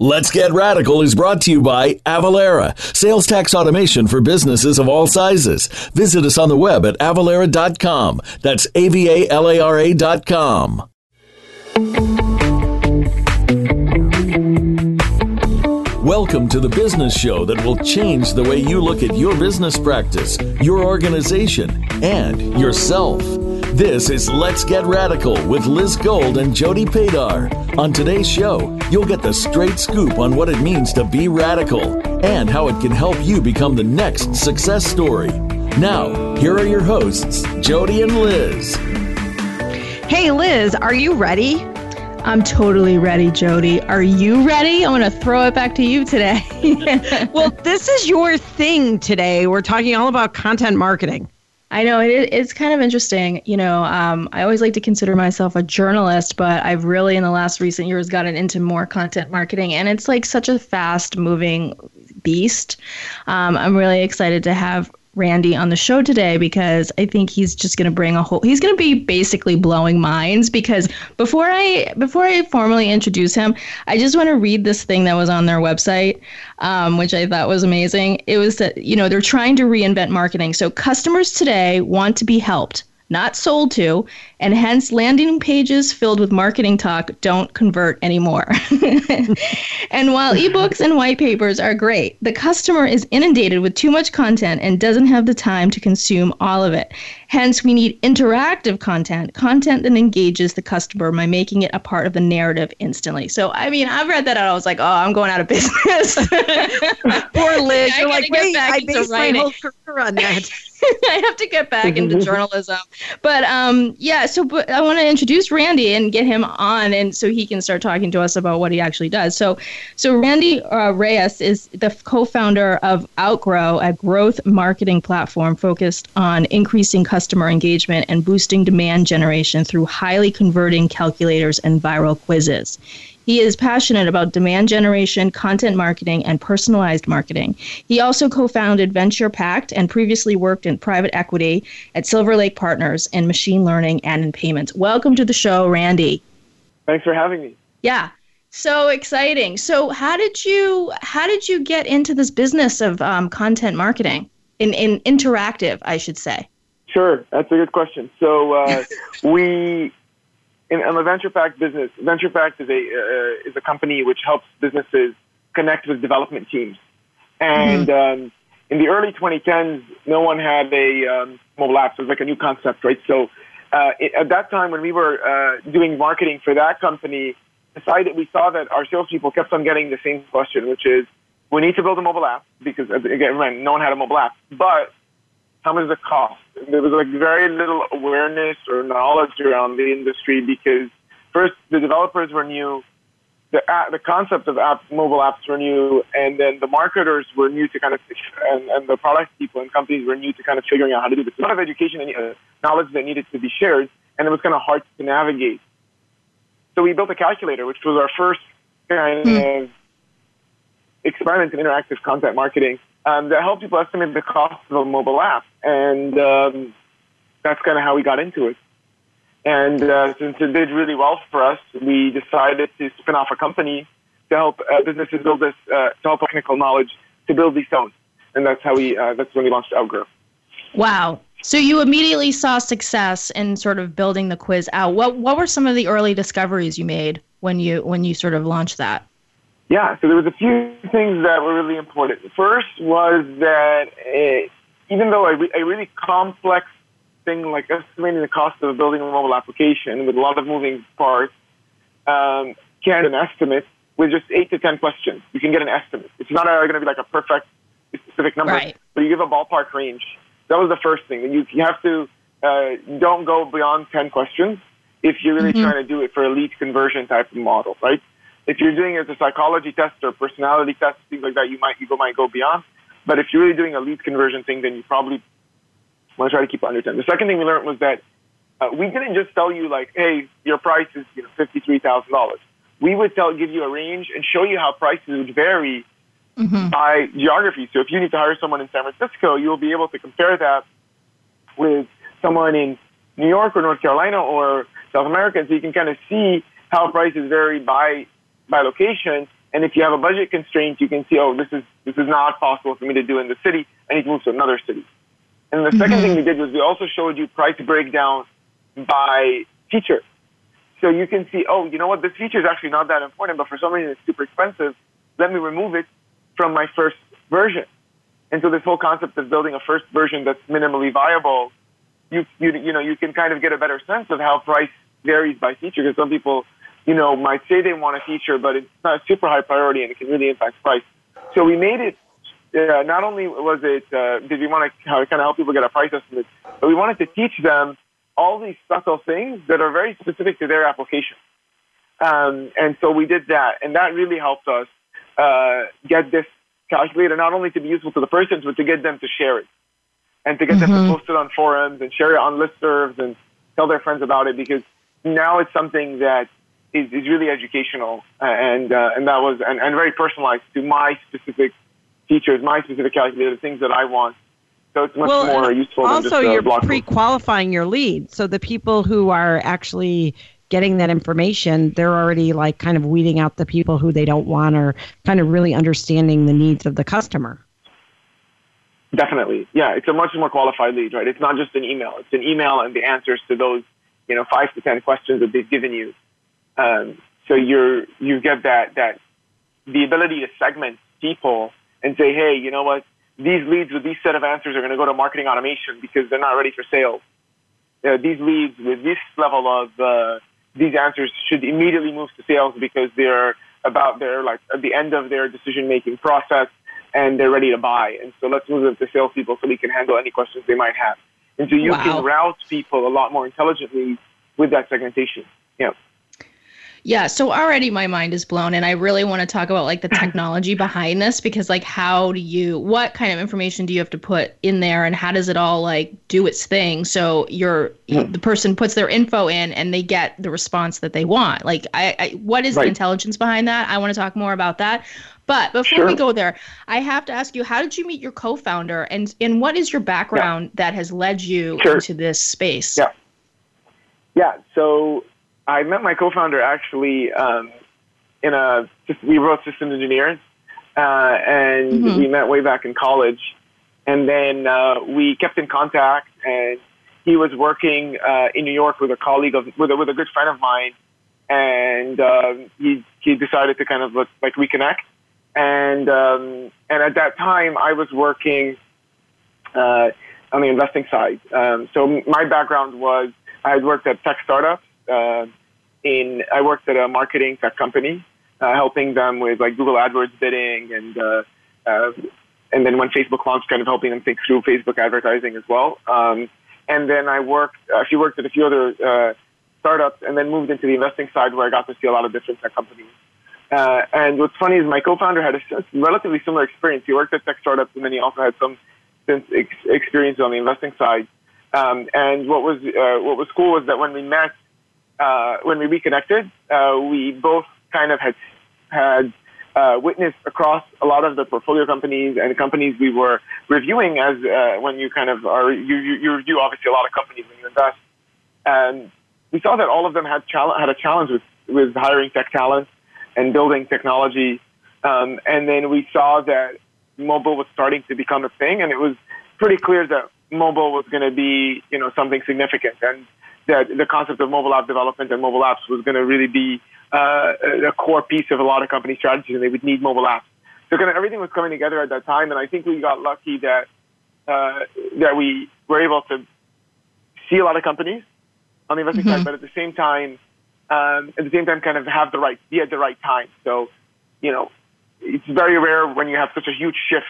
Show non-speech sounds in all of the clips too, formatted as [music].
Let's Get Radical is brought to you by Avalara, sales tax automation for businesses of all sizes. Visit us on the web at avalara.com. That's A V A L A R A.com. Welcome to the business show that will change the way you look at your business practice, your organization, and yourself. This is Let's Get Radical with Liz Gold and Jody Padar. On today's show, you'll get the straight scoop on what it means to be radical and how it can help you become the next success story. Now, here are your hosts, Jody and Liz. Hey, Liz, are you ready? I'm totally ready, Jody. Are you ready? I'm going to throw it back to you today. [laughs] well, this is your thing today. We're talking all about content marketing. I know it, it's kind of interesting. You know, um, I always like to consider myself a journalist, but I've really, in the last recent years, gotten into more content marketing, and it's like such a fast moving beast. Um, I'm really excited to have Randy on the show today because I think he's just going to bring a whole he's going to be basically blowing minds because before I before I formally introduce him, I just want to read this thing that was on their website um, which I thought was amazing. It was that you know they're trying to reinvent marketing. So customers today want to be helped not sold to, and hence landing pages filled with marketing talk don't convert anymore. [laughs] and while ebooks and white papers are great, the customer is inundated with too much content and doesn't have the time to consume all of it. Hence, we need interactive content, content that engages the customer by making it a part of the narrative instantly. So, I mean, I've read that out. I was like, oh, I'm going out of business. [laughs] Poor [laughs] Liz. You're like, wait, I based my whole career on that. I have to get back into journalism. But um, yeah, so but I want to introduce Randy and get him on, and so he can start talking to us about what he actually does. So, so Randy uh, Rayess is the co-founder of Outgrow, a growth marketing platform focused on increasing customer engagement and boosting demand generation through highly converting calculators and viral quizzes. He is passionate about demand generation, content marketing, and personalized marketing. He also co founded Venture Pact and previously worked in private equity at Silver Lake Partners in machine learning and in payments. Welcome to the show, Randy. Thanks for having me. Yeah. So exciting. So how did you how did you get into this business of um, content marketing in, in interactive, I should say? Sure, that's a good question. So uh, [laughs] we in, in the venture pact business, venture pact is a uh, is a company which helps businesses connect with development teams. And mm-hmm. um, in the early 2010s, no one had a um, mobile app. So it was like a new concept, right? So uh, it, at that time, when we were uh, doing marketing for that company, decided we saw that our salespeople kept on getting the same question, which is, we need to build a mobile app because again, no one had a mobile app, but how much does it cost? There was like very little awareness or knowledge around the industry because first the developers were new, the app, the concept of app, mobile apps were new, and then the marketers were new to kind of, and, and the product people and companies were new to kind of figuring out how to do this. A lot of education and uh, knowledge that needed to be shared, and it was kind of hard to navigate. So we built a calculator, which was our first kind mm. of experiment in interactive content marketing um, that helped people estimate the cost of a mobile app. And um, that's kind of how we got into it. And uh, since it did really well for us, we decided to spin off a company to help uh, businesses build this, uh, to help technical knowledge to build these phones. And that's how we, uh, that's when we launched Outgrow. Wow. So you immediately saw success in sort of building the quiz out. What, what were some of the early discoveries you made when you, when you sort of launched that? Yeah, so there was a few things that were really important. First was that uh, even though a, re- a really complex thing like estimating the cost of building a mobile application with a lot of moving parts um, can an estimate with just eight to ten questions. You can get an estimate. It's not going to be like a perfect specific number, right. but you give a ballpark range. That was the first thing. You, you have to uh, don't go beyond ten questions if you're really mm-hmm. trying to do it for a lead conversion type of model, right? If you're doing it as a psychology test or personality test, things like that, you might you might go beyond. But if you're really doing a lead conversion thing, then you probably want to try to keep it under 10. The second thing we learned was that uh, we didn't just tell you like, hey, your price is you know $53,000. We would tell, give you a range and show you how prices would vary mm-hmm. by geography. So if you need to hire someone in San Francisco, you'll be able to compare that with someone in New York or North Carolina or South America, so you can kind of see how prices vary by by location And if you have a budget constraint, you can see, oh, this is this is not possible for me to do in the city. I need to move to another city. And the mm-hmm. second thing we did was we also showed you price breakdown by feature. So you can see, oh, you know what, this feature is actually not that important, but for some reason it's super expensive. Let me remove it from my first version. And so this whole concept of building a first version that's minimally viable, you, you, you know, you can kind of get a better sense of how price varies by feature because some people, you know, might say they want a feature, but it's not super high priority and it can really impact price. So we made it, uh, not only was it, uh, did we want to kind of help people get a price estimate, but we wanted to teach them all these subtle things that are very specific to their application. Um, and so we did that, and that really helped us uh, get this calculator not only to be useful to the persons, but to get them to share it and to get mm-hmm. them to mm-hmm. post it on forums and share it on listservs and tell their friends about it because now it's something that is, is really educational uh, and uh, and that was and, and very personalized to my specific features, my specific calculator, the things that I want. So it's much well, more useful. Also, just, uh, you're pre-qualifying your lead, so the people who are actually getting that information, they're already like kind of weeding out the people who they don't want, or kind of really understanding the needs of the customer. Definitely, yeah. It's a much more qualified lead, right? It's not just an email; it's an email and the answers to those, you know, five to ten questions that they've given you. Um, so you're you get that that the ability to segment people and say, hey, you know what? these leads with these set of answers are going to go to marketing automation because they're not ready for sales. Uh, these leads with this level of uh, these answers should immediately move to sales because they're about they're like at the end of their decision making process and they're ready to buy. And so let's move them to salespeople so we can handle any questions they might have. And so you wow. can route people a lot more intelligently with that segmentation. Yeah. Yeah, so already my mind is blown and I really want to talk about like the [laughs] technology behind this because like how do you what kind of information do you have to put in there and how does it all like do its thing so you're hmm. the person puts their info in and they get the response that they want. Like I, I what is right. the intelligence behind that? I want to talk more about that. But before sure. we go there, I have to ask you, how did you meet your co-founder, and and what is your background yeah. that has led you sure. into this space? Yeah, yeah. So I met my co-founder actually um, in a we were both systems engineers, uh, and mm-hmm. we met way back in college, and then uh, we kept in contact. And he was working uh, in New York with a colleague of with a, with a good friend of mine, and um, he he decided to kind of like reconnect. And um, and at that time, I was working uh, on the investing side. Um, so my background was I had worked at tech startups uh, in I worked at a marketing tech company, uh, helping them with like Google AdWords bidding and uh, uh, and then when Facebook launched, kind of helping them think through Facebook advertising as well. Um, and then I worked, she worked at a few other uh, startups, and then moved into the investing side where I got to see a lot of different tech companies. Uh, and what's funny is my co-founder had a relatively similar experience. He worked at tech startups, and then he also had some experience on the investing side. Um, and what was uh, what was cool was that when we met, uh, when we reconnected, uh, we both kind of had had uh, witnessed across a lot of the portfolio companies and companies we were reviewing. As uh, when you kind of are you, you, you review obviously a lot of companies when you invest, and we saw that all of them had chal- had a challenge with with hiring tech talent and building technology. Um, and then we saw that mobile was starting to become a thing, and it was pretty clear that mobile was going to be, you know, something significant. And that the concept of mobile app development and mobile apps was going to really be uh, a core piece of a lot of company strategies, and they would need mobile apps. So kind of everything was coming together at that time, and I think we got lucky that uh, that we were able to see a lot of companies on the investing mm-hmm. side, but at the same time, um, at the same time, kind of have the right be at the right time. So, you know, it's very rare when you have such a huge shift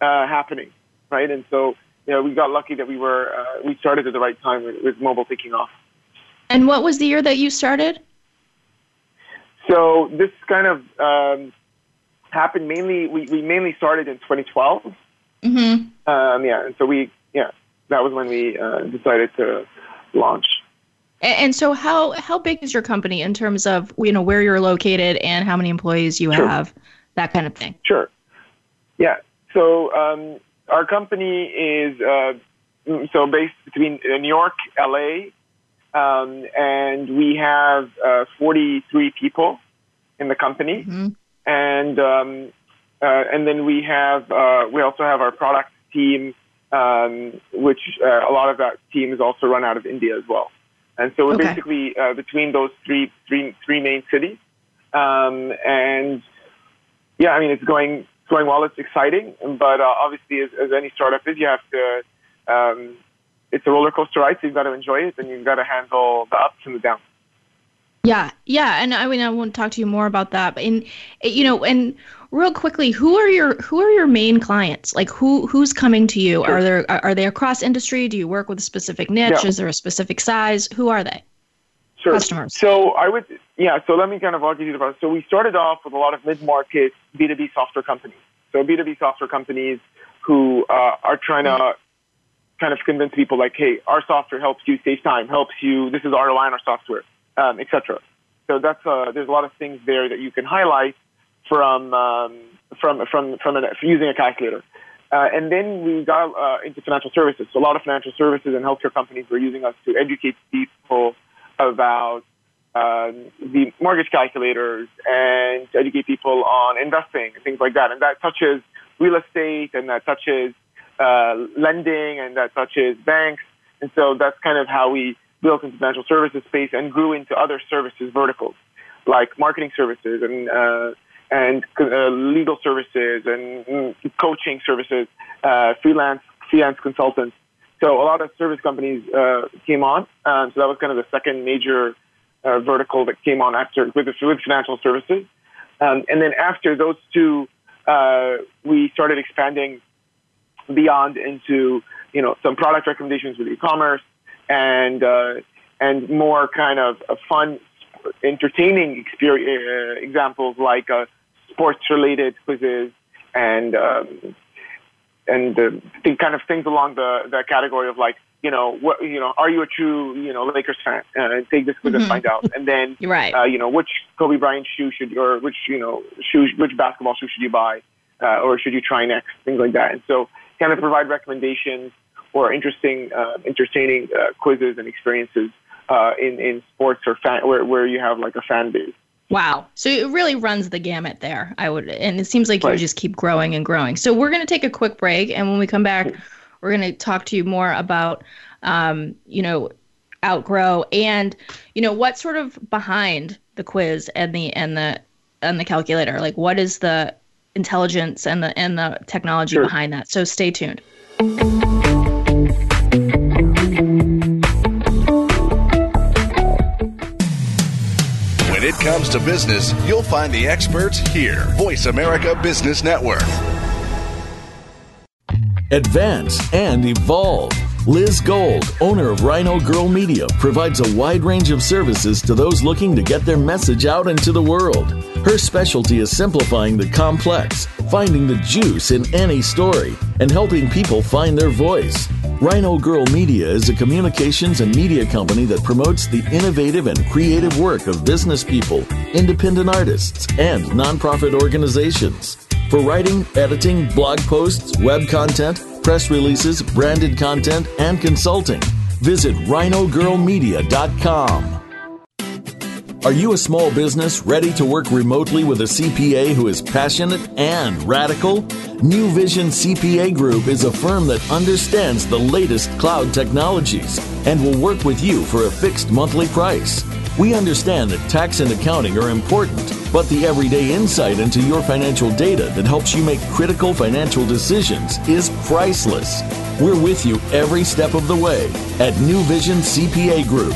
uh, happening, right? And so you know, we got lucky that we were uh, we started at the right time with, with mobile taking off. And what was the year that you started? So this kind of um, happened mainly. We, we mainly started in 2012. Mm-hmm. Um, yeah, and so we yeah that was when we uh, decided to launch. And, and so how how big is your company in terms of you know where you're located and how many employees you sure. have, that kind of thing? Sure. Yeah. So um, our company is uh, so based between New York, LA, um, and we have uh, 43 people in the company. Mm-hmm. and um, uh, and then we have uh, we also have our product team, um, which uh, a lot of that team is also run out of India as well. And so we're Okay. basically uh, between those three three three main cities, um, and yeah, I mean it's going going well. It's exciting, but uh, obviously, as, as any startup is, you have to. Um, it's a roller coaster ride, so you've got to enjoy it, and you've got to handle the ups and the downs. Yeah, yeah, and I mean, I want to talk to you more about that. But in, you know, and real quickly, who are your who are your main clients? Like, who who's coming to you? Sure. Are there are they across industry? Do you work with a specific niche? Yeah. Is there a specific size? Who are they? Sure. Customers. So I would, yeah. So let me kind of you through. So we started off with a lot of mid-market B2B software companies. So B2B software companies who uh, are trying to kind of convince people like, hey, our software helps you save time, helps you. This is ROI on our software, um, etc. So that's uh, there's a lot of things there that you can highlight from um, from from from, an, from using a calculator. Uh, and then we got uh, into financial services. So a lot of financial services and healthcare companies were using us to educate people about um, the mortgage calculators and to educate people on investing and things like that. And that touches real estate and that touches uh, lending and that touches banks. And so that's kind of how we built into financial services space and grew into other services verticals like marketing services and uh, and uh, legal services and mm, coaching services, uh, freelance freelance consultants. So a lot of service companies uh, came on. Um, so that was kind of the second major uh, vertical that came on after with, with financial services. Um, and then after those two, uh, we started expanding beyond into you know some product recommendations with e-commerce and uh, and more kind of fun, entertaining experience, uh, examples like uh, sports-related quizzes and um, and uh, think kind of things along the, the category of like you know what you know are you a true you know Lakers fan? Uh, take this quiz and find out. And then [laughs] right. uh, you know which Kobe Bryant shoe should or which you know shoe which basketball shoe should you buy uh, or should you try next? Things like that. And so kind of provide recommendations or interesting uh, entertaining uh, quizzes and experiences uh, in in sports or fan where where you have like a fan base Wow. So it really runs the gamut there. I would, and it seems like you Right. just keep growing and growing. So we're going to take a quick break, and when we come back, we're going to talk to you more about, um, you know, outgrow and you know what's sort of behind the quiz and the and the and the calculator. Like, what is the intelligence and the and the technology Sure. behind that? So stay tuned. Comes to business, you'll find the experts here. Voice America Business Network. Advance and evolve. Liz Gold, owner of Rhino Girl Media, provides a wide range of services to those looking to get their message out into the world. Her specialty is simplifying the complex, finding the juice in any story, and helping people find their voice. Rhino Girl Media is a communications and media company that promotes the innovative and creative work of business people, independent artists, and nonprofit organizations. For writing, editing, blog posts, web content, press releases, branded content, and consulting, visit rhinogirlmedia.com. Are you a small business ready to work remotely with a CPA who is passionate and radical? New Vision CPA Group is a firm that understands the latest cloud technologies and will work with you for a fixed monthly price. We understand that tax and accounting are important, but the everyday insight into your financial data that helps you make critical financial decisions is priceless. We're with you every step of the way at New Vision CPA Group.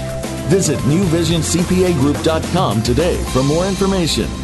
Visit newvisioncpagroup.com today for more information.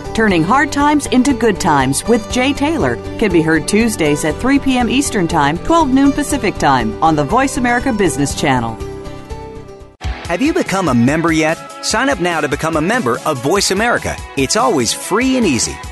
Turning Hard Times into Good Times with Jay Taylor can be heard Tuesdays at 3 p.m. Eastern Time, 12 noon Pacific Time on the Voice America Business Channel. Have you become a member yet? Sign up now to become a member of Voice America. It's always free and easy.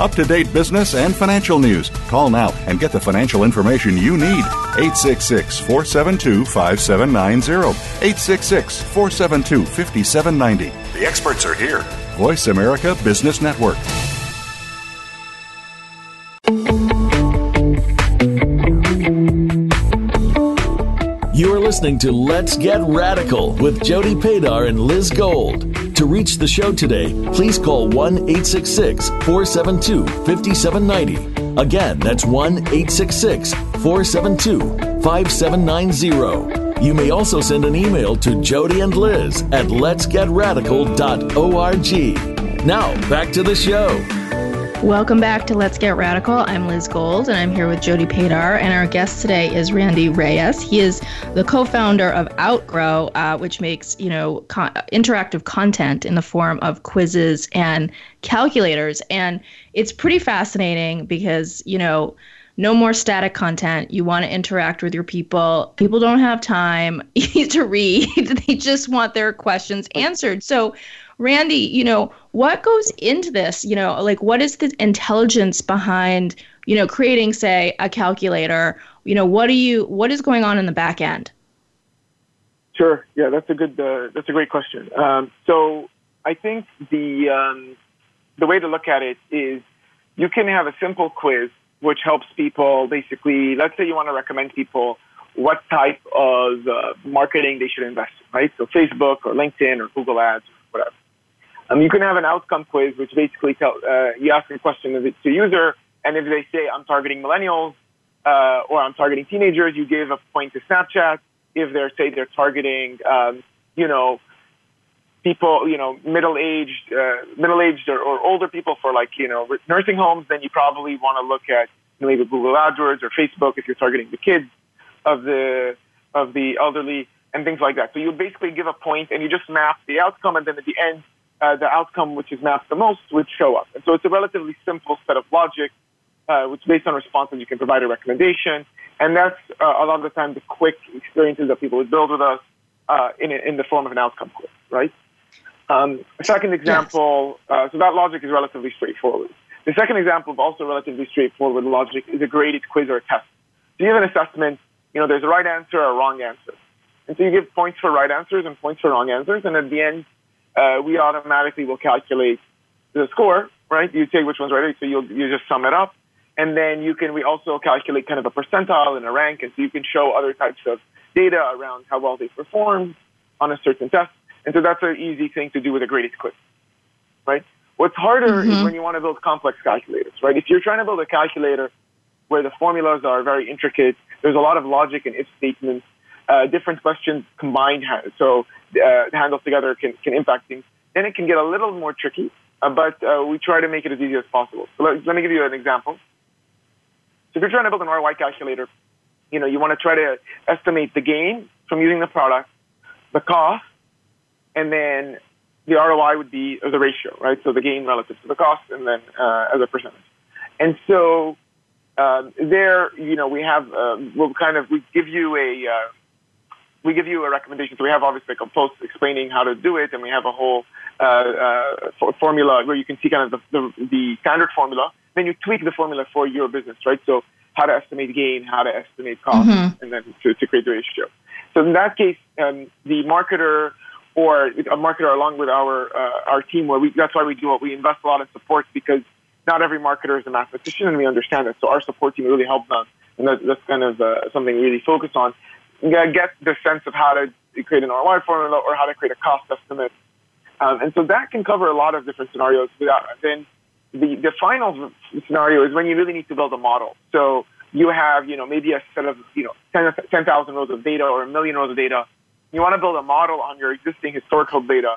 Up to date business and financial news. Call now and get the financial information you need. 866 472 5790. 866 472 5790. The experts are here. Voice America Business Network. You are listening to Let's Get Radical with Jody Padar and Liz Gold. To reach the show today, please call 1 866 472 5790. Again, that's 1 866 472 5790. You may also send an email to Jody and Liz at letsgetradical.org. Now, back to the show. Welcome back to Let's Get Radical. I'm Liz Gold, and I'm here with Jody Padar. And our guest today is Randy Rayess. He is the co-founder of Outgrow, uh, which makes you know interactive content in the form of quizzes and calculators. And it's pretty fascinating because you know no more static content. You want to interact with your people. People don't have time [laughs] to read. [laughs] they just want their questions answered. So Randy, you know, what goes into this? You know, like what is the intelligence behind, you know, creating, say, a calculator? You know, what do you what is going on in the back end? Sure. Yeah, that's a good. Uh, that's a great question. Um, so I think the um, the way to look at it is you can have a simple quiz which helps people basically. Let's say you want to recommend people what type of uh, marketing they should invest in, right? So Facebook or LinkedIn or Google Ads, or whatever. Um, you can have an outcome quiz, which basically tell uh, you ask a question of to the user, and if they say I'm targeting millennials uh, or I'm targeting teenagers, you give a point to Snapchat. If they're, say they're targeting, um, you know, people, you know, middle-aged, uh, middle-aged or, or, older people for like, you know, nursing homes, then you probably want to look at maybe Google AdWords or Facebook if you're targeting the kids of the of the elderly and things like that. So you basically give a point and you just map the outcome, and then at the end uh, the outcome which is mapped the most would show up. And so it's a relatively simple set of logic, uh, which based on responses you can provide a recommendation. And that's uh, a lot of the time the quick experiences that people would build with us uh, in, in the form of an outcome quiz, right? Um, a second example. Uh, so that logic is relatively straightforward. The second example of also relatively straightforward logic is a graded quiz or a test. So you have an assessment, you know, there's a right answer or a wrong answer. And so you give points for right answers and points for wrong answers, and at the end, uh, we automatically will calculate the score, right? You take which one's right, so you'll you just sum it up, and then you can we also calculate kind of a percentile and a rank, and so you can show other types of data around how well they performed on a certain test, and so that's an easy thing to do with a graded quiz, right? What's harder mm-hmm. is when you want to build complex calculators, right? If you're trying to build a calculator where the formulas are very intricate, there's a lot of logic and if statements, uh, different questions combined. So uh, handles together can, can impact things, then it can get a little more tricky. Uh, but uh, we try to make it as easy as possible. So let, let me give you an example. So if you're trying to build an ROI calculator, you know, you want to try to estimate the gain from using the product, the cost, and then the ROI would be the ratio, right? So the gain relative to the cost, and then uh, as a percentage. And so um, there, you know, we have um, we'll kind of we give you a uh, we give you a recommendation. So we have obviously like a post explaining how to do it, and we have a whole uh, uh, formula where you can see kind of the, the, the, standard formula. Then you tweak the formula for your business, right? So how to estimate gain, how to estimate cost, mm-hmm. and then to, to, create the ratio. So in that case, um, the marketer or a marketer along with our uh, our team, where we that's why we do it. We invest a lot in support because not every marketer is a mathematician, and we understand that. So our support team really helps them, and that's, that's kind of uh, something we really focus on get the sense of how to create an ROI formula or how to create a cost estimate. Um, and so that can cover a lot of different scenarios. Without, then the, the final scenario is when you really need to build a model. So you have, you know, maybe a set of, you know, 10,000 10, rows of data or a million rows of data. You want to build a model on your existing historical data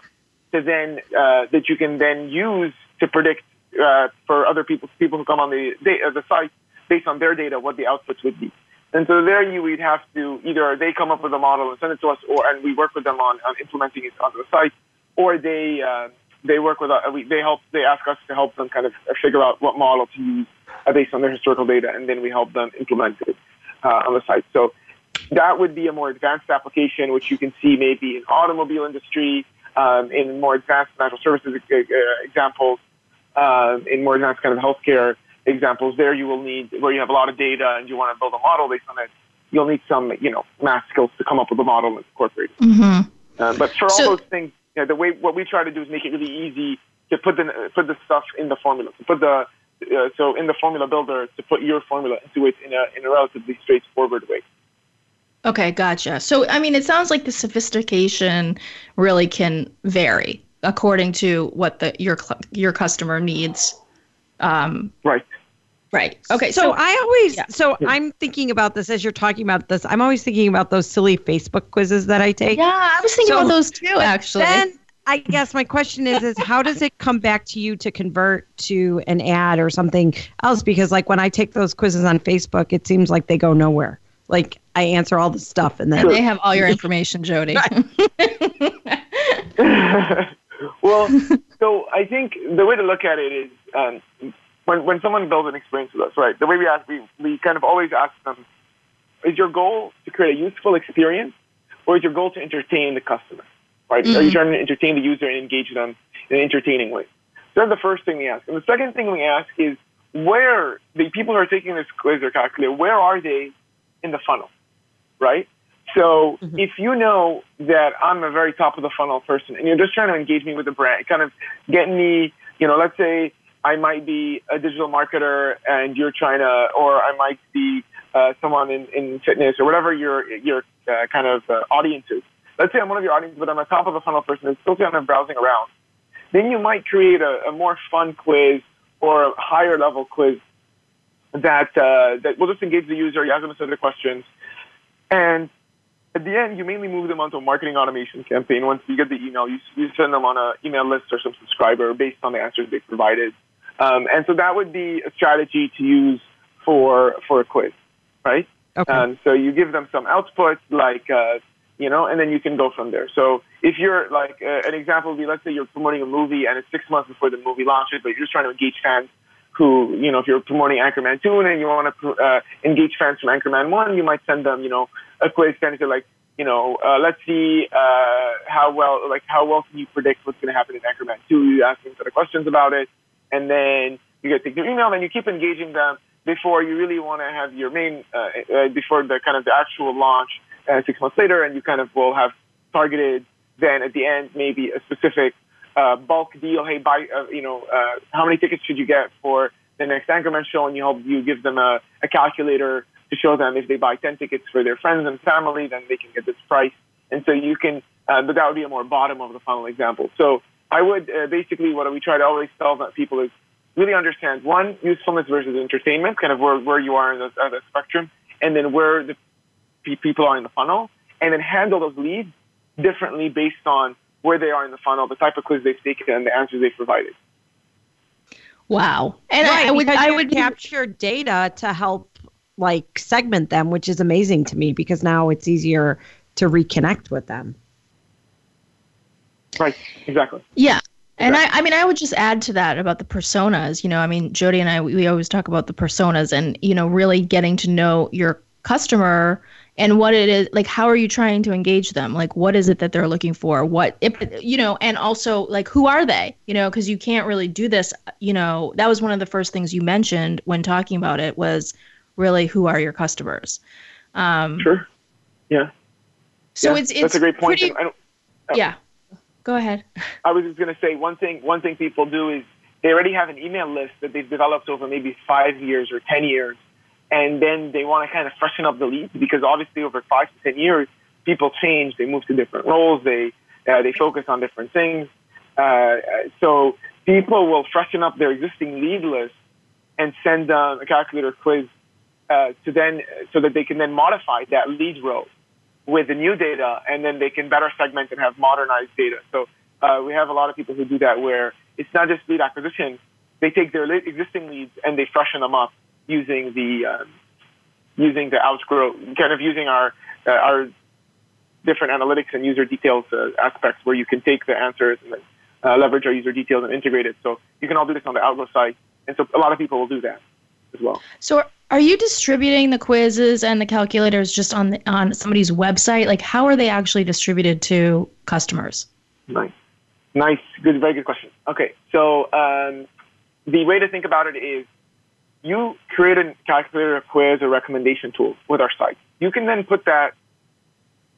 to then, uh, that you can then use to predict uh, for other people, people who come on the, the site based on their data what the outputs would be. And so there you would have to either they come up with a model and send it to us, or and we work with them on, on implementing it onto the site, or they uh, they work with us, uh, they help they ask us to help them kind of figure out what model to use uh, based on their historical data, and then we help them implement it uh, on the site. So that would be a more advanced application, which you can see maybe in automobile industry, um, in more advanced financial services uh, examples, uh, in more advanced kind of healthcare examples, there you will need where you have a lot of data and you want to build a model based on it. You'll need some, you know, math skills to come up with a model and incorporate it. Mm-hmm. Uh, but for so, all those things, you know, the way what we try to do is make it really easy to put the put the stuff in the formula, to put the uh, so in the formula builder to put your formula into it in a in a relatively straightforward way. Okay, gotcha. So I mean, it sounds like the sophistication really can vary according to what the your your customer needs um, right. Right. Okay. So, so I always, yeah. so I'm thinking about this as you're talking about this. I'm always thinking about those silly Facebook quizzes that I take. Yeah, I was thinking so, about those too, actually. Then I guess my question is, is how does it come back to you to convert to an ad or something else? Because like when I take those quizzes on Facebook, it seems like they go nowhere. Like I answer all the stuff and then and they have all your information, Jody. [laughs] [laughs] [laughs] well, so I think the way to look at it is um, when when someone builds an experience with us, right? The way we ask, we we kind of always ask them: Is your goal to create a useful experience, or is your goal to entertain the customer? Right? Mm-hmm. Are you mm-hmm. trying to entertain the user and engage them in an entertaining way? So that's the first thing we ask. And the second thing we ask is where the people who are taking this quiz or calculator, where are they in the funnel, right? So mm-hmm. if you know that I'm a very top of the funnel person and you're just trying to engage me with a brand, kind of get me, you know, let's say I might be a digital marketer and you're trying to, or I might be uh, someone in, in fitness or whatever your your uh, kind of uh, audience is. Let's say I'm one of your audience, but I'm a top of the funnel person and still kind of browsing around. Then you might create a, a more fun quiz or a higher level quiz that uh, that will just engage the user. You ask them a set of questions, and at the end, you mainly move them onto a marketing automation campaign. Once you get the email, you, you send them on an email list or some subscriber based on the answers they provided. Um, and so that would be a strategy to use for for a quiz, right? Okay. Um, so you give them some output, like uh, you know, and then you can go from there. So if you're like uh, an example would be, let's say you're promoting a movie and it's six months before the movie launches, but you're just trying to engage fans who, you know, if you're promoting Anchorman 2 and you want to uh, engage fans from Anchorman 1, you might send them, you know, a quiz kind of like, you know, uh, let's see uh, how well, like, how well can you predict what's going to happen in Anchorman 2? You ask them sort of questions about it, and then you get to take their email, and you keep engaging them before you really want to have your main, uh, uh, before the kind of the actual launch uh, six months later, and you kind of will have targeted then at the end maybe a specific uh, bulk deal. Hey, buy, you know, how many tickets should you get for the next Anchorman show? And you help you give them a, a calculator to show them if they buy 10 tickets for their friends and family, then they can get this price. And so you can, uh, but that would be a more bottom of the funnel example. So I would uh, basically what we try to always tell people is really understand one usefulness versus entertainment, kind of where, where you are in the, uh, the spectrum, and then where the people are in the funnel, and then handle those leads differently based on where they are in the funnel, the type of quiz they've taken, and the answers they've provided. Wow. And right, I would I would capture data to help like segment them, which is amazing to me because now it's easier to reconnect with them. Right, exactly. Yeah. And I, I mean, I would just add to that about the personas. You know, I mean, Jody and I, we, we always talk about the personas and, you know, really getting to know your customer and what it is like how are you trying to engage them like what is it that they're looking for what if you know and also like who are they you know because you can't really do this you know that was one of the first things you mentioned when talking about it was really who are your customers. Um sure. Yeah. So yeah, it's, it's that's a great point. pretty, I I, yeah. Go ahead. I was just going to say one thing one thing people do is they already have an email list that they've developed over maybe five years or ten years and then they want to kind of freshen up the leads because obviously over five to ten years, people change, they move to different roles, they uh, they focus on different things. Uh, so people will freshen up their existing lead list and send them a calculator quiz uh, to then so that they can then modify that lead row with the new data, and then they can better segment and have modernized data. So uh, we have a lot of people who do that where it's not just lead acquisition; they take their existing leads and they freshen them up using the um, using the outgrow, kind of using our uh, our different analytics and user details uh, aspects where you can take the answers and then, uh, leverage our user details and integrate it. So you can all do this on the Outgrow site, and so a lot of people will do that as well. So are you distributing the quizzes and the calculators just on the, on somebody's website? Like how are they actually distributed to customers? Nice, nice, good, very good question. Okay, so um, the way to think about it is you create a calculator, a quiz, a recommendation tool with our site. You can then put that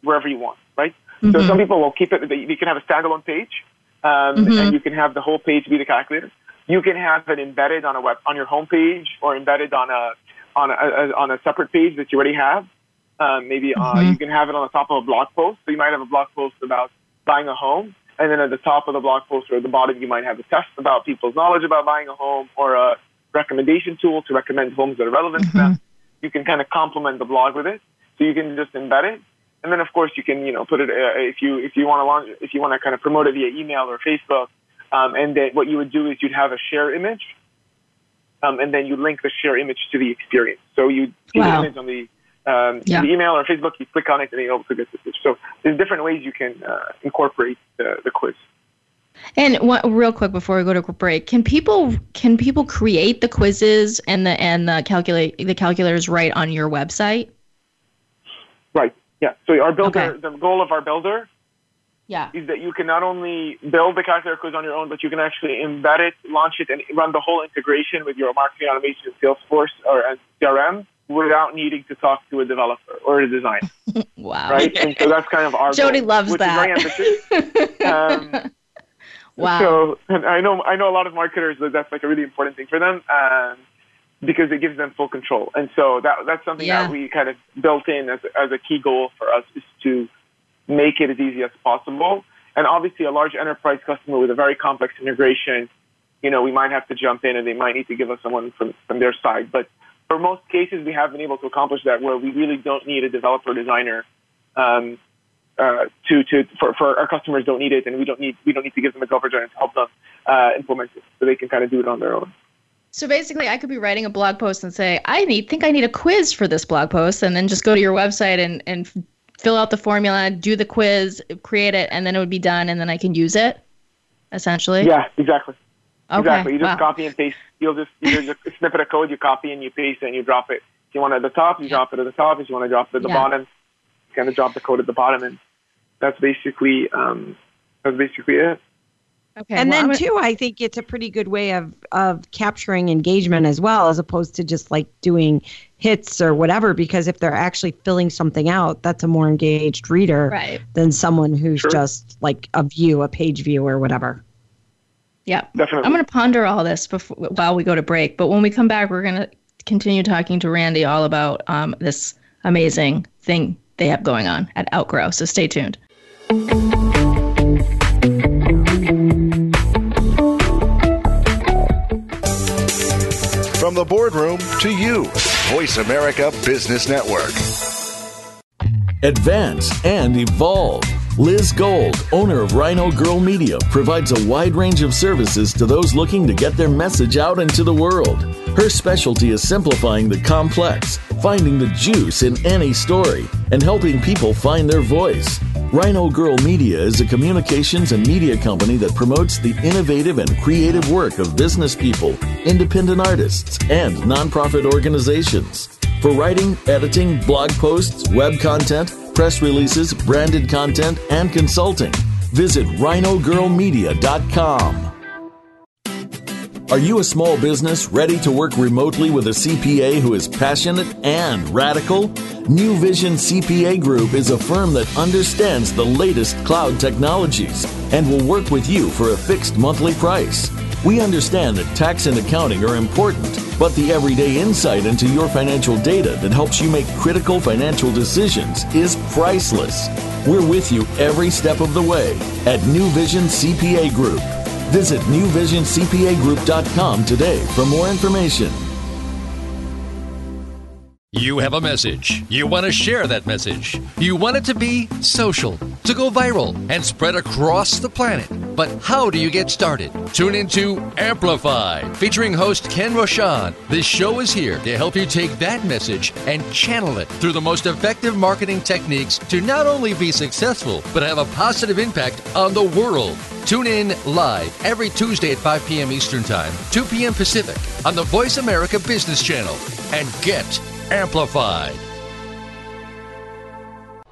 wherever you want, right? Mm-hmm. So some people will keep it, you can have a standalone page, um, mm-hmm. and you can have the whole page be the calculator. You can have it embedded on a web, on your homepage or embedded on a, on a, a on a separate page that you already have. Um, maybe uh, mm-hmm. you can have it on the top of a blog post. So you might have a blog post about buying a home, and then at the top of the blog post or at the bottom, you might have a test about people's knowledge about buying a home or a recommendation tool to recommend homes that are relevant mm-hmm. to them. You can kind of complement the blog with it. So you can just embed it. And then of course you can, you know, put it, uh, if you, if you want to launch, if you want to kind of promote it via email or Facebook, um, and then what you would do is you'd have a share image, um, and then you link the share image to the experience. So you see wow. the image on the, um, yeah. the email or Facebook, you click on it and you also get the message. So there's different ways you can uh, incorporate the, the quiz. And what, real quick before we go to break, can people can people create the quizzes and the and the calculate the calculators right on your website? Right. Yeah. So our builder, okay. the goal of our builder, yeah, is that you can not only build the calculator quiz on your own, but you can actually embed it, launch it, and run the whole integration with your marketing automation, Salesforce, or CRM without needing to talk to a developer or a designer. [laughs] wow. Right. And so that's kind of our Jody goal, loves which that. Is very ambitious. um, [laughs] Wow. So and I know I know a lot of marketers that that's like a really important thing for them um, because it gives them full control. And so that that's something yeah. that we kind of built in as as a key goal for us is to make it as easy as possible. And obviously, a large enterprise customer with a very complex integration, you know, we might have to jump in and they might need to give us someone from from their side. But for most cases, we have been able to accomplish that where we really don't need a developer designer um, uh, to to for, for our customers don't need it, and we don't need we don't need to give them a developer to help them uh, implement it, so they can kind of do it on their own. So basically, I could be writing a blog post and say, I need think I need a quiz for this blog post, and then just go to your website and and fill out the formula, do the quiz, create it, and then it would be done, and then I can use it. Essentially. Yeah, exactly. Okay. Exactly. You just wow. copy and paste. You'll just you just [laughs] a snippet of code, you copy and you paste, and you drop it. If you want it at the top, you drop it at the top. If you want to drop it at the yeah. bottom, you kind of drop the code at the bottom, and that's basically um, that's basically it. Okay. And well, then too, I think it's a pretty good way of of capturing engagement as well, as opposed to just like doing hits or whatever. Because if they're actually filling something out, that's a more engaged reader right. than someone who's sure. just like a view, a page view, or whatever. Yeah, definitely. I'm going to ponder all this before while we go to break. But when we come back, we're going to continue talking to Randy all about um, this amazing thing they have going on at Outgrow. So stay tuned. From the boardroom to you, Voice America Business Network. Advance and evolve. Liz Gold, owner of Rhino Girl Media, provides a wide range of services to those looking to get their message out into the world. Her specialty is simplifying the complex, finding the juice in any story, and helping people find their voice. Rhino Girl Media is a communications and media company that promotes the innovative and creative work of business people, independent artists, and nonprofit organizations. For writing, editing, blog posts, web content, press releases, branded content, and consulting, visit rhinogirlmedia.com. Are you a small business ready to work remotely with a CPA who is passionate and radical? New Vision CPA Group is a firm that understands the latest cloud technologies and will work with you for a fixed monthly price. We understand that tax and accounting are important, but the everyday insight into your financial data that helps you make critical financial decisions is priceless. We're with you every step of the way at New Vision CPA Group. Visit newvisioncpagroup.com today for more information. You have a message. You want to share that message. You want it to be social, to go viral, and spread across the planet. But how do you get started? Tune into Amplify, featuring host Ken Rochon. This show is here to help you take that message and channel it through the most effective marketing techniques to not only be successful, but have a positive impact on the world. Tune in live every Tuesday at 5 p.m. Eastern Time, 2 p.m. Pacific on the Voice America Business Channel and get amplified.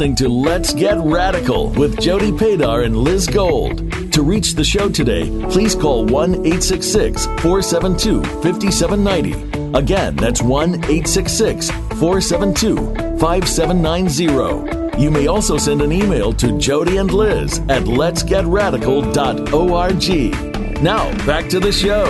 Listening to Let's Get Radical with Jody Padar and Liz Gold. To reach the show today, please call 1 866 472 5790. Again, that's 1 866 472 5790. You may also send an email to Jody and Liz at letsgetradical.org. Now, back to the show.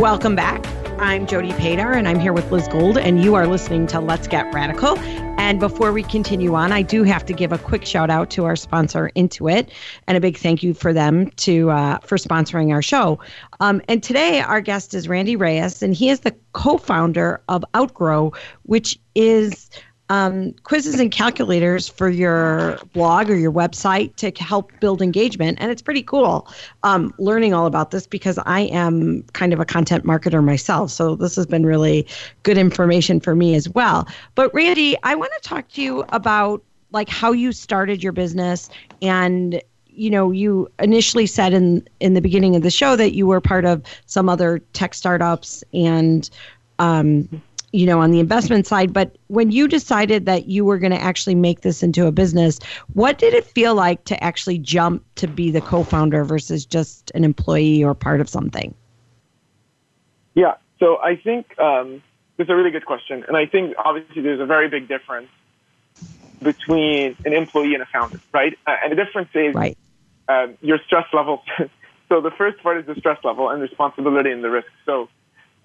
Welcome back. I'm Jody Padar, and I'm here with Liz Gold, and you are listening to Let's Get Radical. And before we continue on, I do have to give a quick shout out to our sponsor, Intuit, and a big thank you for them to uh, for sponsoring our show. Um, and today, our guest is Randy Rayess, and he is the co-founder of Outgrow, which is um, quizzes and calculators for your blog or your website to help build engagement. And it's pretty cool um, learning all about this because I am kind of a content marketer myself. So this has been really good information for me as well. But Randy, I want to talk to you about like how you started your business and you know you initially said in in the beginning of the show that you were part of some other tech startups and um, you know, on the investment side. But when you decided that you were going to actually make this into a business, what did it feel like to actually jump to be the co founder versus just an employee or part of something? Yeah. So I think um, it's a really good question. And I think obviously there's a very big difference between an employee and a founder, right? Uh, and the difference is right. um, your stress level. [laughs] so the first part is the stress level and responsibility and the risk. So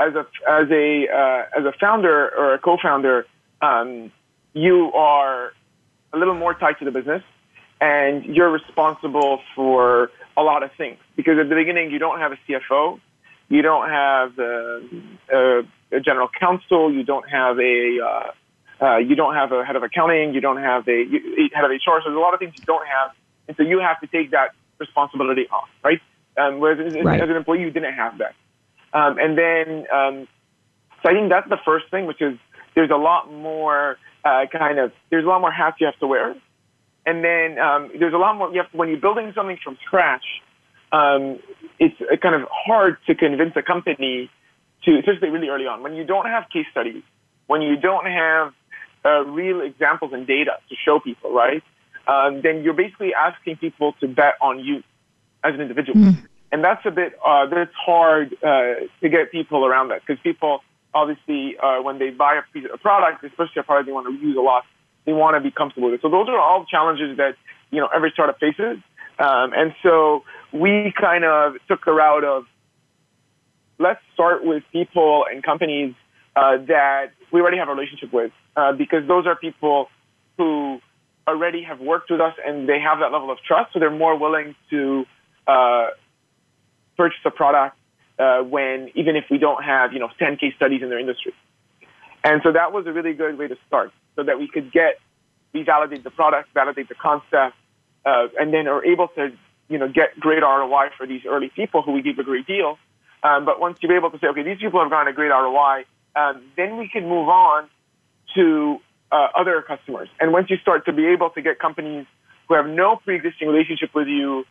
as a as a uh, as a founder or a co-founder, um, you are a little more tied to the business, and you're responsible for a lot of things. Because at the beginning, you don't have a CFO, you don't have a, a, a general counsel, you don't have a uh, uh, you don't have a head of accounting, you don't have a head of HR. So there's a lot of things you don't have, and so you have to take that responsibility on, right? Um, whereas right. as an employee, you didn't have that. Um, and then, um, so I think that's the first thing, which is there's a lot more uh, kind of there's a lot more hats you have to wear, and then um, there's a lot more you have when you're building something from scratch. Um, it's kind of hard to convince a company to, especially really early on, when you don't have case studies, when you don't have uh, real examples and data to show people, right? Um, then you're basically asking people to bet on you as an individual. Mm and that's a bit uh, that's hard uh, to get people around that because people obviously uh, when they buy a, piece, a product, especially a product they want to use a lot, they want to be comfortable with it. So those are all challenges that you know every startup faces, um, and so we kind of took the route of let's start with people and companies uh, that we already have a relationship with uh, because those are people who already have worked with us and they have that level of trust, so they're more willing to uh, purchase a product uh, when even if we don't have you know 10 case studies in their industry. And so that was a really good way to start, so that we could get we validate the product, validate the concept, uh, and then are able to you know, get great ROI for these early people who we give a great deal. Um, but once you're able to say, okay, these people have gotten a great ROI, um, then we can move on to uh, other customers. And once you start to be able to get companies who have no pre-existing relationship with you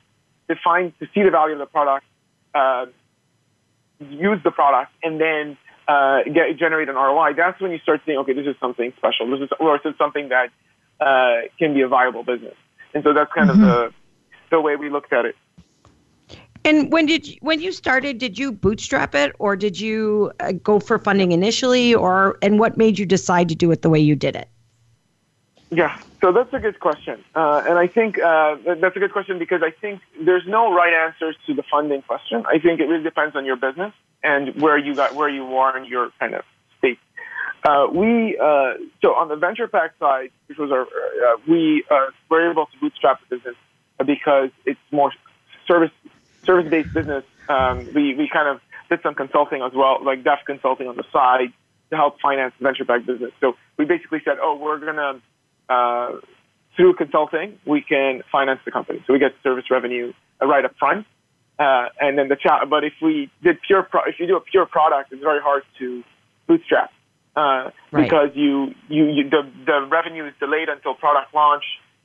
to find to see the value of the product, uh, use the product, and then uh, get generate an ROI, that's when you start saying, okay, this is something special. This is or this is something that uh, can be a viable business. And so that's kind mm-hmm. of the the way we looked at it. And when did you, when you started, did you bootstrap it, or did you uh, go for funding initially, or and what made you decide to do it the way you did it? Yeah, so that's a good question, uh, and I think uh, that's a good question because I think there's no right answers to the funding question. I think it really depends on your business and where you got where you are in your kind of state. Uh, we uh, so on the venture pack side, which was our uh, we were able to bootstrap the business because it's more service service-based business, um, we, we kind of did some consulting as well, like deaf consulting on the side to help finance the venture-backed business. So we basically said, oh, we're going to, uh, through consulting, we can finance the company. So we get service revenue right up front. Uh, and then the chat, but if we did pure, pro- if you do a pure product, it's very hard to bootstrap. Uh, right. because you, you, you, the, the revenue is delayed until product launch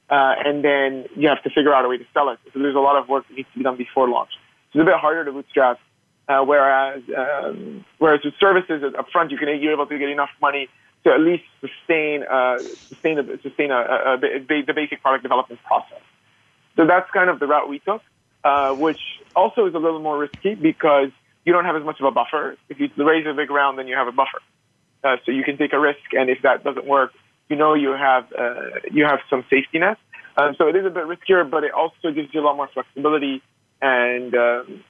uh, and then you have to figure out a way to sell it. So there's a lot of work that needs to be done before launch. So it's a bit harder to bootstrap. Uh, whereas um, whereas with services up front, you can you're able to get enough money to at least sustain uh, sustain a, sustain a, a, a, the basic product development process. So that's kind of the route we took, uh, which also is a little more risky because you don't have as much of a buffer. If you raise a big round, then you have a buffer. Uh, so you can take a risk, and if that doesn't work, you know you have uh, you have some safety net. Um, so it is a bit riskier, but it also gives you a lot more flexibility and um,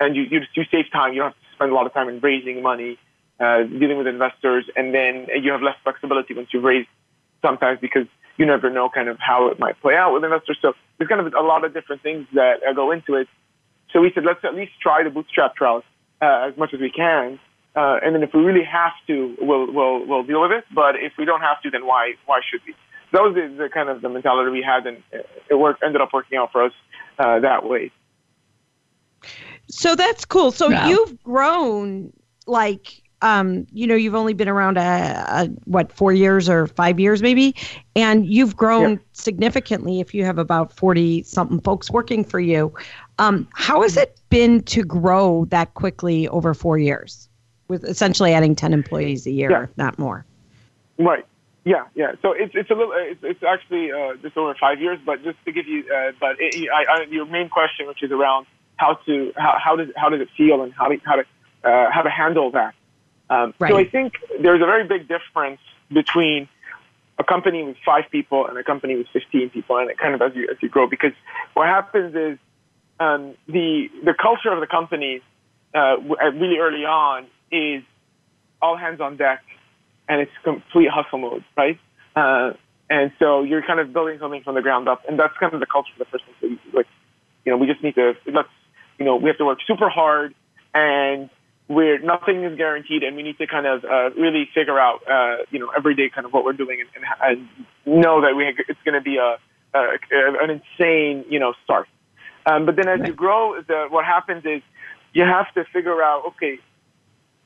and you, you you save time. You don't have to spend a lot of time in raising money, uh, dealing with investors, and then you have less flexibility once you raise raised sometimes because you never know kind of how it might play out with investors. So there's kind of a lot of different things that uh, go into it. So we said let's at least try the bootstrap route uh, as much as we can uh, and then if we really have to, we'll, we'll, we'll deal with it. But if we don't have to, then why, why should we? That was the, the kind of the mentality we had, and it worked, ended up working out for us uh, that way. So that's cool. So yeah. you've grown like um, you know, you've only been around a, a, what four years or five years maybe, and you've grown yeah. significantly. If you have about forty something folks working for you, um, how has it been to grow that quickly over four years? with essentially adding 10 employees a year, yeah. not more. Right. Yeah, yeah. So it's it's a little it's, it's actually uh, just over five years, but just to give you, uh, but it, I, I, your main question, which is around how to how, how does how does it feel and how to how to uh, how to handle that. Um, right. So I think there's a very big difference between a company with five people and a company with 15 people, and it kind of as you as you grow, because what happens is um, the the culture of the company uh, really early on is all hands on deck and it's complete hustle mode, right? Uh, and so you're kind of building something from the ground up, and that's kind of the culture of the first. So like, you know, we just need to let's, you know, we have to work super hard, and we're nothing is guaranteed, and we need to kind of uh, really figure out, uh, you know, every day kind of what we're doing, and, and, and know that we it's going to be a, a, an insane, you know, start. Um, but then as you grow, the, what happens is you have to figure out, okay,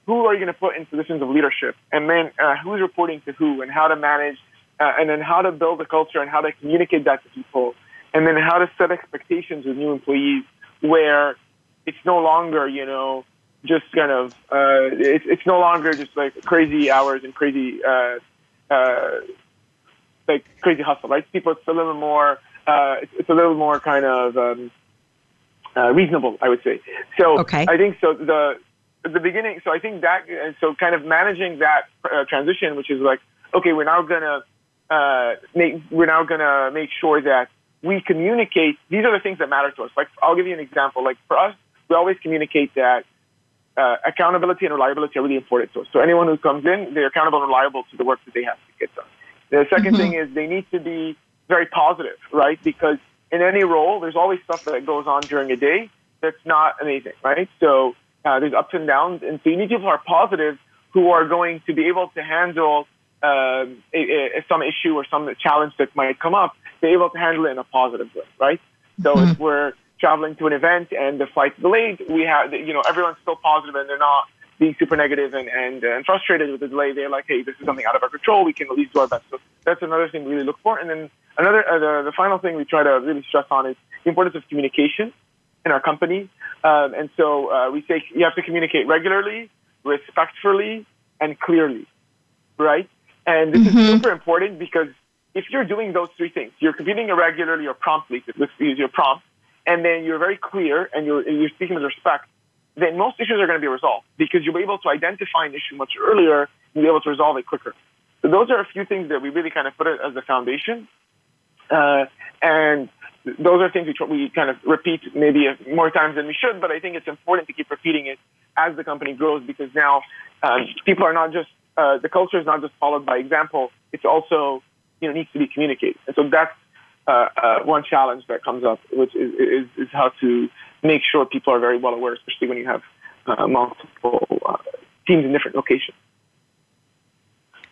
who are you going to put in positions of leadership, and then uh, who's reporting to who, and how to manage, uh, and then how to build a culture and how to communicate that to people, and then how to set expectations with new employees where it's no longer, you know, just kind of, uh, it's, it's no longer just like crazy hours and crazy, uh, uh, like crazy hustle, right? People, it's a little more, uh, it's, it's a little more kind of, um, uh, reasonable, I would say. So okay. I think so. The the beginning, so I think that, so kind of managing that uh, transition, which is like, okay, we're now gonna uh, make, we're now gonna make sure that we communicate. These are the things that matter to us. Like, I'll give you an example. Like for us, we always communicate that uh, accountability and reliability are really important to us. So anyone who comes in, they're accountable and reliable to the work that they have to get done. The 2nd mm-hmm. thing is they need to be very positive, right? Because in any role, there's always stuff that goes on during a day that's not amazing, right? So uh, there's ups and downs, and so you need people who are positive, who are going to be able to handle uh, a, a, some issue or some challenge that might come up. Be able to handle it in a positive way, right? So mm-hmm. if we're traveling to an event and the flight's delayed, we have, you know, everyone's still positive and they're not being super negative and, and, and frustrated with the delay. They're like, hey, this is something out of our control. We can at least do our best. So that's another thing we really look for. And then another, uh, the, the final thing we try to really stress on is the importance of communication in our company. Um, and so uh, we say you have to communicate regularly, respectfully, and clearly, right? And this mm-hmm. is super important because if you're doing those three things, you're communicating irregularly or promptly, let's use your prompt, and then you're very clear and you're, you're speaking with respect, then most issues are going to be resolved because you'll be able to identify an issue much earlier and be able to resolve it quicker. So those are a few things that we really kind of put it as the foundation. Uh, and those are things we, we kind of repeat maybe more times than we should, but I think it's important to keep repeating it as the company grows because now um, people are not just, uh, the culture is not just followed by example, it's also, you know, needs to be communicated. And so that's uh, uh, one challenge that comes up, which is, is, is, how to make sure people are very well aware, especially when you have uh, multiple uh, teams in different locations.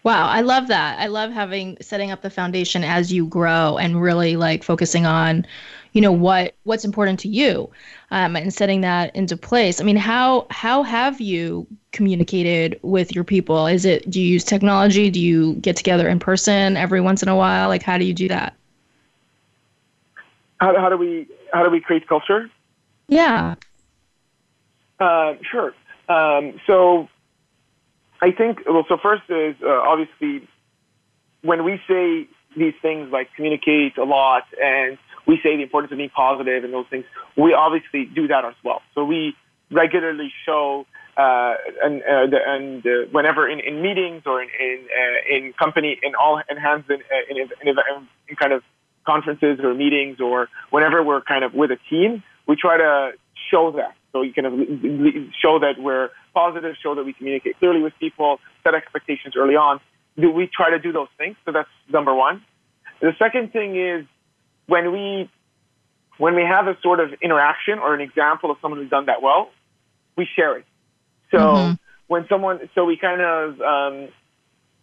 Wow, I love that. I love having setting up the foundation as you grow and really like focusing on, you know, what what's important to you, um, and setting that into place. I mean, how how have you communicated with your people? Is it do you use technology? Do you get together in person every once in a while? Like, how do you do that? How, how do we how do we create culture? Yeah. Uh, sure. Um, so I think, well, so first is uh, obviously when we say these things like communicate a lot and we say the importance of being positive and those things, we obviously do that as well. So we regularly show uh, and uh, the, and uh, whenever in, in meetings or in in, uh, in company in all hands in, in, in, in kind of conferences or meetings or whenever we're kind of with a team, we try to show that. So you kind of show that we're positive, show that we communicate clearly with people, set expectations early on. Do we try to do those things? So that's number one. The second thing is when we when we have a sort of interaction or an example of someone who's done that well, we share it. So mm-hmm. when someone, so we kind of um,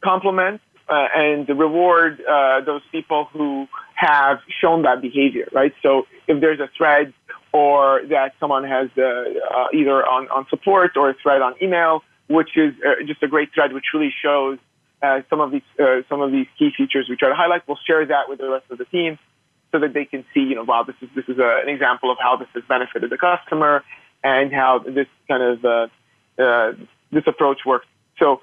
compliment uh, and reward uh, those people who have shown that behavior, right? So if there's a thread or that someone has uh, uh, either on, on support or a thread on email, which is uh, just a great thread, which really shows uh, some of these uh, some of these key features we try to highlight. We'll share that with the rest of the team so that they can see, you know, wow, this is this is a, an example of how this has benefited the customer and how this kind of uh, this approach works. So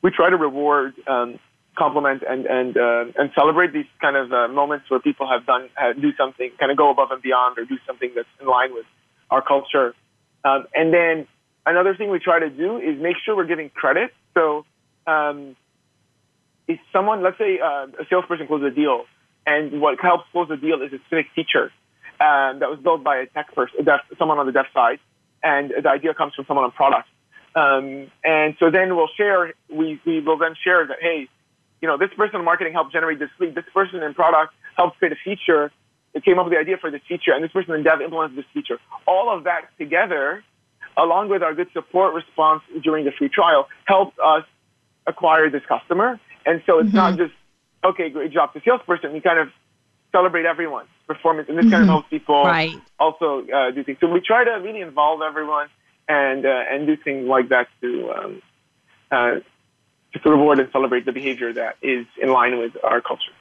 we try to reward um, compliment and and uh, and celebrate these kind of uh, moments where people have done do something, kind of go above and beyond, or do something that's in line with our culture. Um, and then another thing we try to do is make sure we're giving credit. So um, if someone, let's say uh, a salesperson closes a deal, and what helps close the deal is a specific feature um, that was built by a tech person, dev, someone on the dev side, and the idea comes from someone on product. Um, and so then we'll share, we, we will then share that, hey, you know, this person in marketing helped generate this lead. This person in product helped create a feature. It came up with the idea for this feature, and this person in dev implemented this feature. All of that together, along with our good support response during the free trial, helped us acquire this customer. And so it's mm-hmm. not just okay, great job to salesperson. We kind of celebrate everyone's performance, and this mm-hmm. kind of helps people right. also uh, do things. So we try to really involve everyone and uh, and do things like that to um, uh, to reward and celebrate the behavior that is in line with our culture.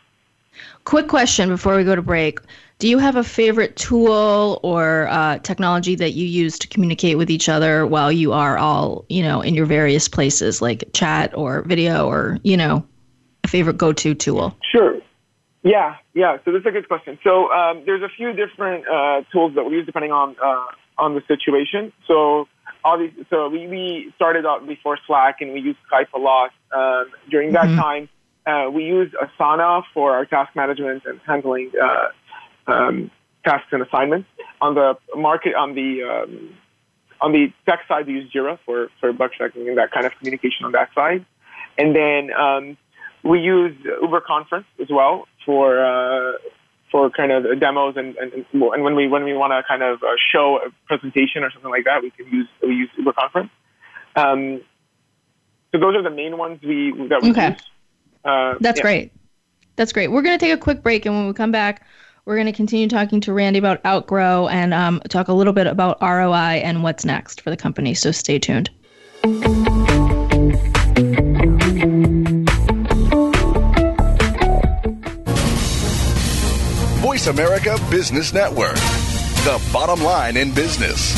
Quick question before we go to break. Do you have a favorite tool or uh, technology that you use to communicate with each other while you are all, you know, in your various places, like chat or video or, you know, a favorite go-to tool? Sure. Yeah, yeah. So this is a good question. So um, there's a few different uh, tools that we use depending on uh, on the situation. So obviously, so we, we started out before Slack and we used Skype a lot. Um, during that mm-hmm. time, uh, we used Asana for our task management and handling uh, um, tasks and assignments. On the market, on the um, on the tech side, we use Jira for for bug checking and that kind of communication on that side. And then um, we use Uber Conference as well for uh, for kind of demos and, and, and when we when we want to kind of uh, show a presentation or something like that, we can use we use Uber Conference. Um, so those are the main ones we that we okay. use. Uh, That's yeah. great. That's great. We're going to take a quick break, and when we come back, We're going to continue talking to Randy about Outgrow and um, talk a little bit about ROI and what's next for the company. So stay tuned. Voice America Business Network, the bottom line in business.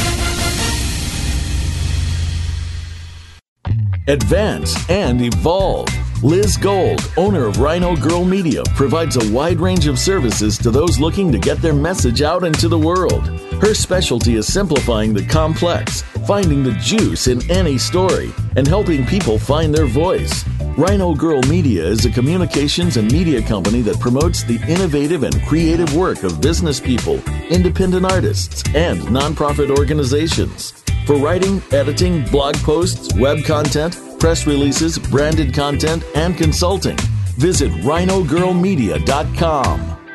Advance and evolve. Liz Gold, owner of Rhino Girl Media, provides a wide range of services to those looking to get their message out into the world. Her specialty is simplifying the complex, finding the juice in any story, and helping people find their voice. Rhino Girl Media is a communications and media company that promotes the innovative and creative work of business people, independent artists, and nonprofit organizations. For writing, editing, blog posts, web content, press releases, branded content, and consulting, visit rhinogirlmedia.com.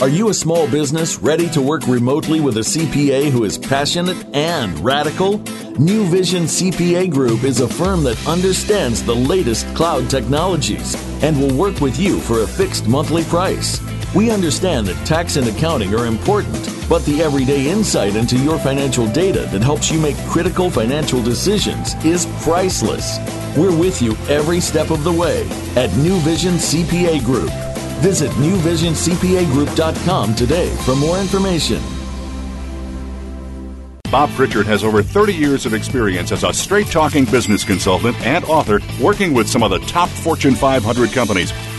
Are you a small business ready to work remotely with a CPA who is passionate and radical? New Vision CPA Group is a firm that understands the latest cloud technologies and will work with you for a fixed monthly price. We understand that tax and accounting are important, but the everyday insight into your financial data that helps you make critical financial decisions is priceless. We're with you every step of the way at New Vision CPA Group. Visit newvisioncpagroup.com today for more information. Bob Pritchard has over 30 years of experience as a straight talking business consultant and author working with some of the top Fortune 500 companies.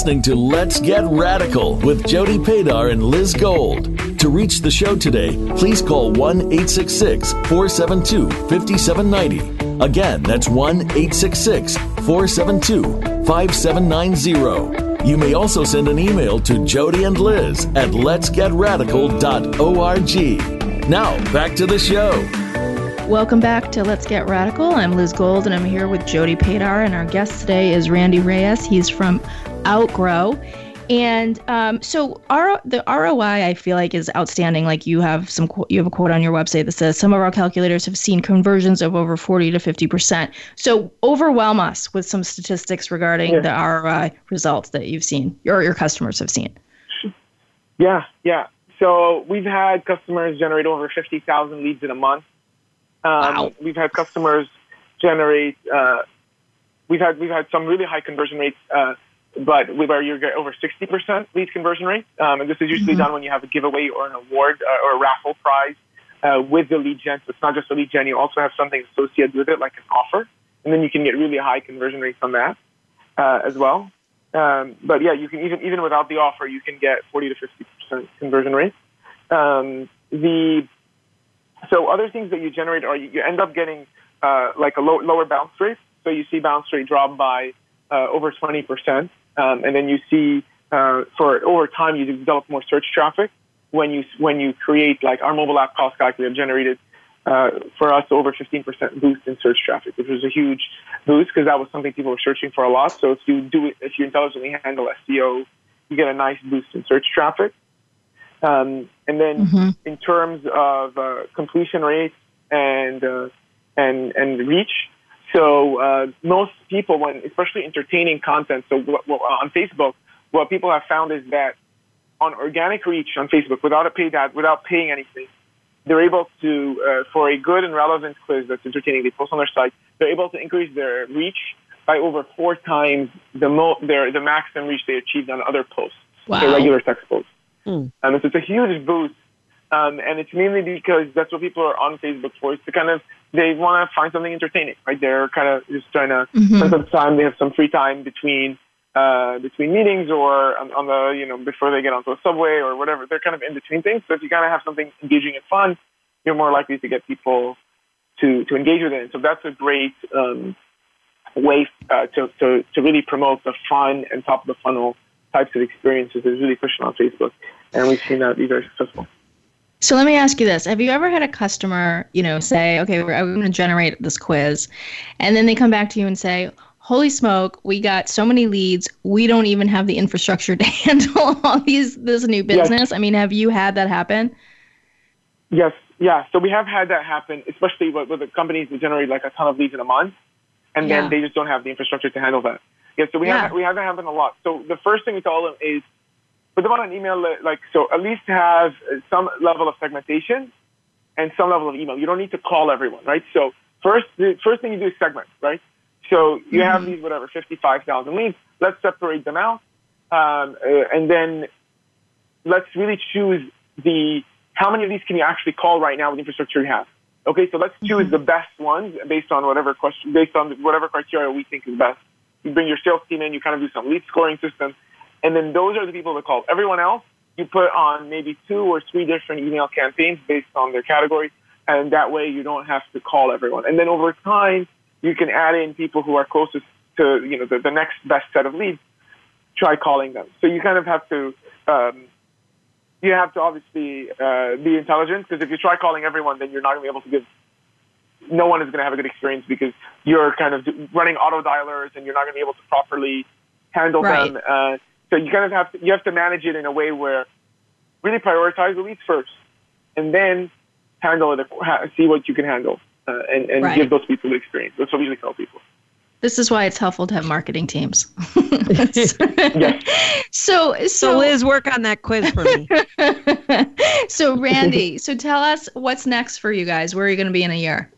Listening to Let's Get Radical with Jody Padar and Liz Gold. To reach the show today, please call 1 866 472 5790. Again, that's 1 866 472 5790. You may also send an email to Jody and Liz at letsgetradical.org. Now, back to the show. Welcome back to Let's Get Radical. I'm Liz Gold and I'm here with Jody Padar, and our guest today is Randy Rayess. He's from Outgrow. And um, so our, the ROI I feel like is outstanding. Like you have some you have a quote on your website that says some of our calculators have seen conversions of over 40 to 50 percent. So overwhelm us with some statistics regarding yeah. the ROI results that you've seen or your customers have seen. Yeah, yeah. So we've had customers generate over 50,000 leads in a month. Um, wow. We've had customers generate. Uh, we've had we've had some really high conversion rates, uh, but where you get over 60% lead conversion rate. Um, and this is usually mm-hmm. done when you have a giveaway or an award uh, or a raffle prize uh, with the lead gen. So it's not just a lead gen; you also have something associated with it, like an offer, and then you can get really high conversion rates on that uh, as well. Um, but yeah, you can even even without the offer, you can get 40 to 50% conversion rate. Um, the so other things that you generate are you, you end up getting uh, like a low, lower bounce rate. So you see bounce rate drop by uh, over 20%. Um, and then you see uh, for over time you develop more search traffic when you when you create like our mobile app cost calculator generated uh, for us over 15% boost in search traffic, which was a huge boost because that was something people were searching for a lot. So if you do it, if you intelligently handle SEO, you get a nice boost in search traffic. Um, and then Mm-hmm. in terms of uh, completion rates and uh, and and reach, so uh, most people, when especially entertaining content, so w- w- on Facebook, what people have found is that on organic reach on Facebook, without a paid ad, without paying anything, they're able to, uh, for a good and relevant quiz that's entertaining, they post on their site, they're able to increase their reach by over four times the mo- their the maximum reach they achieved on other posts, Wow. their regular text posts. Hmm. Um, so it's a huge boost. Um, and it's mainly because that's what people are on Facebook for. Is to kind of they want to find something entertaining, right? They're kind of just trying to Mhm. spend some time. They have some free time between uh, between meetings or on, on the you know before they get onto a subway or whatever. They're kind of in between things. So if you kind of have something engaging and fun, you're more likely to get people to to engage with it. And So that's a great um, way uh, to, to to really promote the fun and top of the funnel types of experiences. Is really pushing on Facebook, and we've seen that be very successful. So let me ask you this: Have you ever had a customer, you know, say, "Okay, we're, I'm going to generate this quiz," and then they come back to you and say, "Holy smoke, we got so many leads. We don't even have the infrastructure [laughs] to handle all these this new Yes. business." I mean, have you had that happen? Yes, yeah. So we have had that happen, especially with, with the companies that generate like a ton of leads in a month, and Yeah. then they just don't have the infrastructure to handle that. Yeah, so we Yeah. have we have that happen a lot. So the first thing we tell them is put them on an email, li- like so at least have some level of segmentation and some level of email. You don't need to call everyone, right? So first, the first thing you do is segment, right? So you have these whatever fifty-five thousand leads. Let's separate them out, um, uh, and then let's really choose the how many of these can you actually call right now with the infrastructure you have. Okay, so let's choose the best ones based on whatever question, based on whatever criteria we think is best. You bring your sales team in, you kind of do some lead scoring system, and then those are the people to call. Everyone else, you put on maybe two or three different email campaigns based on their category, and that way you don't have to call everyone. And then over time, you can add in people who are closest to you know the, the next best set of leads. Try calling them. So you kind of have to. Um, you have to obviously uh, be intelligent because if you try calling everyone, then you're not going to be able to give. No one is going to have a good experience because you're kind of running auto dialers and you're not going to be able to properly handle Right. them. Uh, so you kind of have to you have to manage it in a way where really prioritize the leads first, and then handle it. ha- See what you can handle uh, and and Right. give those people the experience. That's what we usually tell people. This is why it's helpful to have marketing teams. [laughs] Yes. [laughs] So, so, So Liz, work on that quiz for me. [laughs] so Randy, so tell us what's next for you guys. Where are you going to be in a year?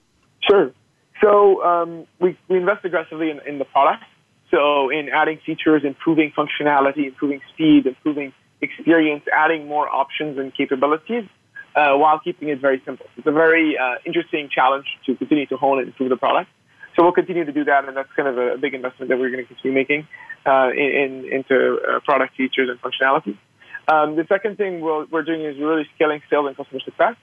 Sure. So um, we, we invest aggressively in, in the product. So in adding features, improving functionality, improving speed, improving experience, adding more options and capabilities, uh, while keeping it very simple. It's a very uh, interesting challenge to continue to hone and improve the product. So we'll continue to do that, and that's kind of a, big investment that we're going to continue making uh, in, in, into uh, product features and functionality. Um, the second thing we'll, we're doing is really scaling sales and customer success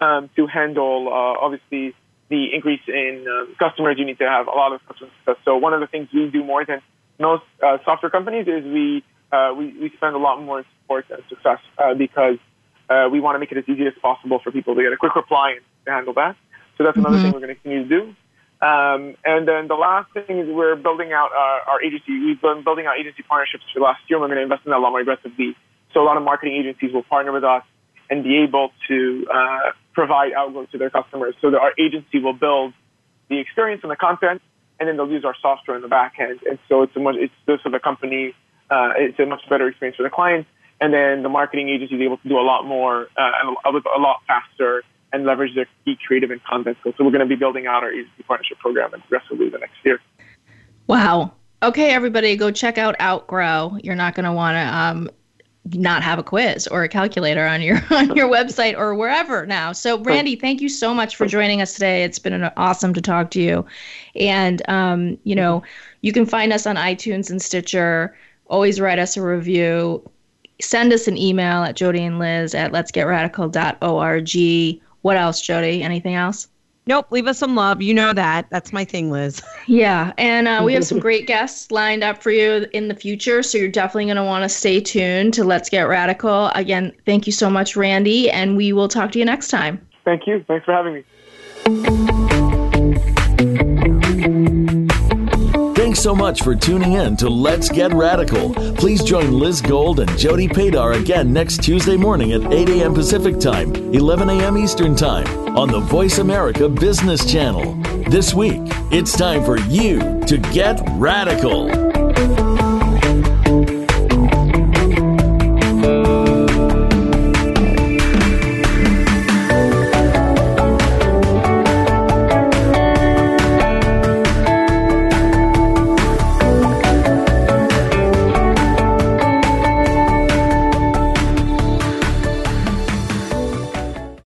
um, to handle, uh, obviously, the increase in um, customers. You need to have a lot of customer success. So one of the things we do more than most uh, software companies is we, uh, we we spend a lot more in support and success uh, because uh, we want to make it as easy as possible for people to get a quick reply and to handle that. So that's another Mhm. thing we're going to continue to do. Um, and then the last thing is we're building out our, our agency. We've been building out agency partnerships for the last year. and We're going to invest in that a lot more aggressively. So a lot of marketing agencies will partner with us and be able to uh, provide outgrowth to their customers. So that our agency will build the experience and the content, and then they'll use our software in the back end. And so it's a much, it's this for the company. Uh, it's a much better experience for the client. And then the marketing agency is able to do a lot more uh, and a, a lot faster and leverage their key creative and content skills. So we're going to be building out our agency partnership program aggressively the next year. Wow. Okay, everybody, go check out Outgrow. You're not going to want to um, not have a quiz or a calculator on your [laughs] on your [laughs] website or wherever now. So, Randy, thank you so much for joining us today. It's been an, awesome to talk to you, and um, you know, you can find us on iTunes and Stitcher. Always write us a review. Send us an email at Jody and Liz at let'sgetradical.org. What else, Jody? Anything else? Nope, leave us some love. You know that. That's my thing, Liz. [laughs] Yeah, and uh, we have some [laughs] great guests lined up for you in the future, so you're definitely going to want to stay tuned to Let's Get Radical. Again, thank you so much, Randy, and we will talk to you next time. Thank you. Thanks for having me. Thanks so much for tuning in to Let's Get Radical. Please join Liz Gold and Jody Padar again next Tuesday morning at 8 a.m. Pacific Time, 11 a.m. Eastern Time on the Voice America Business Channel. This week, it's time for you to get radical.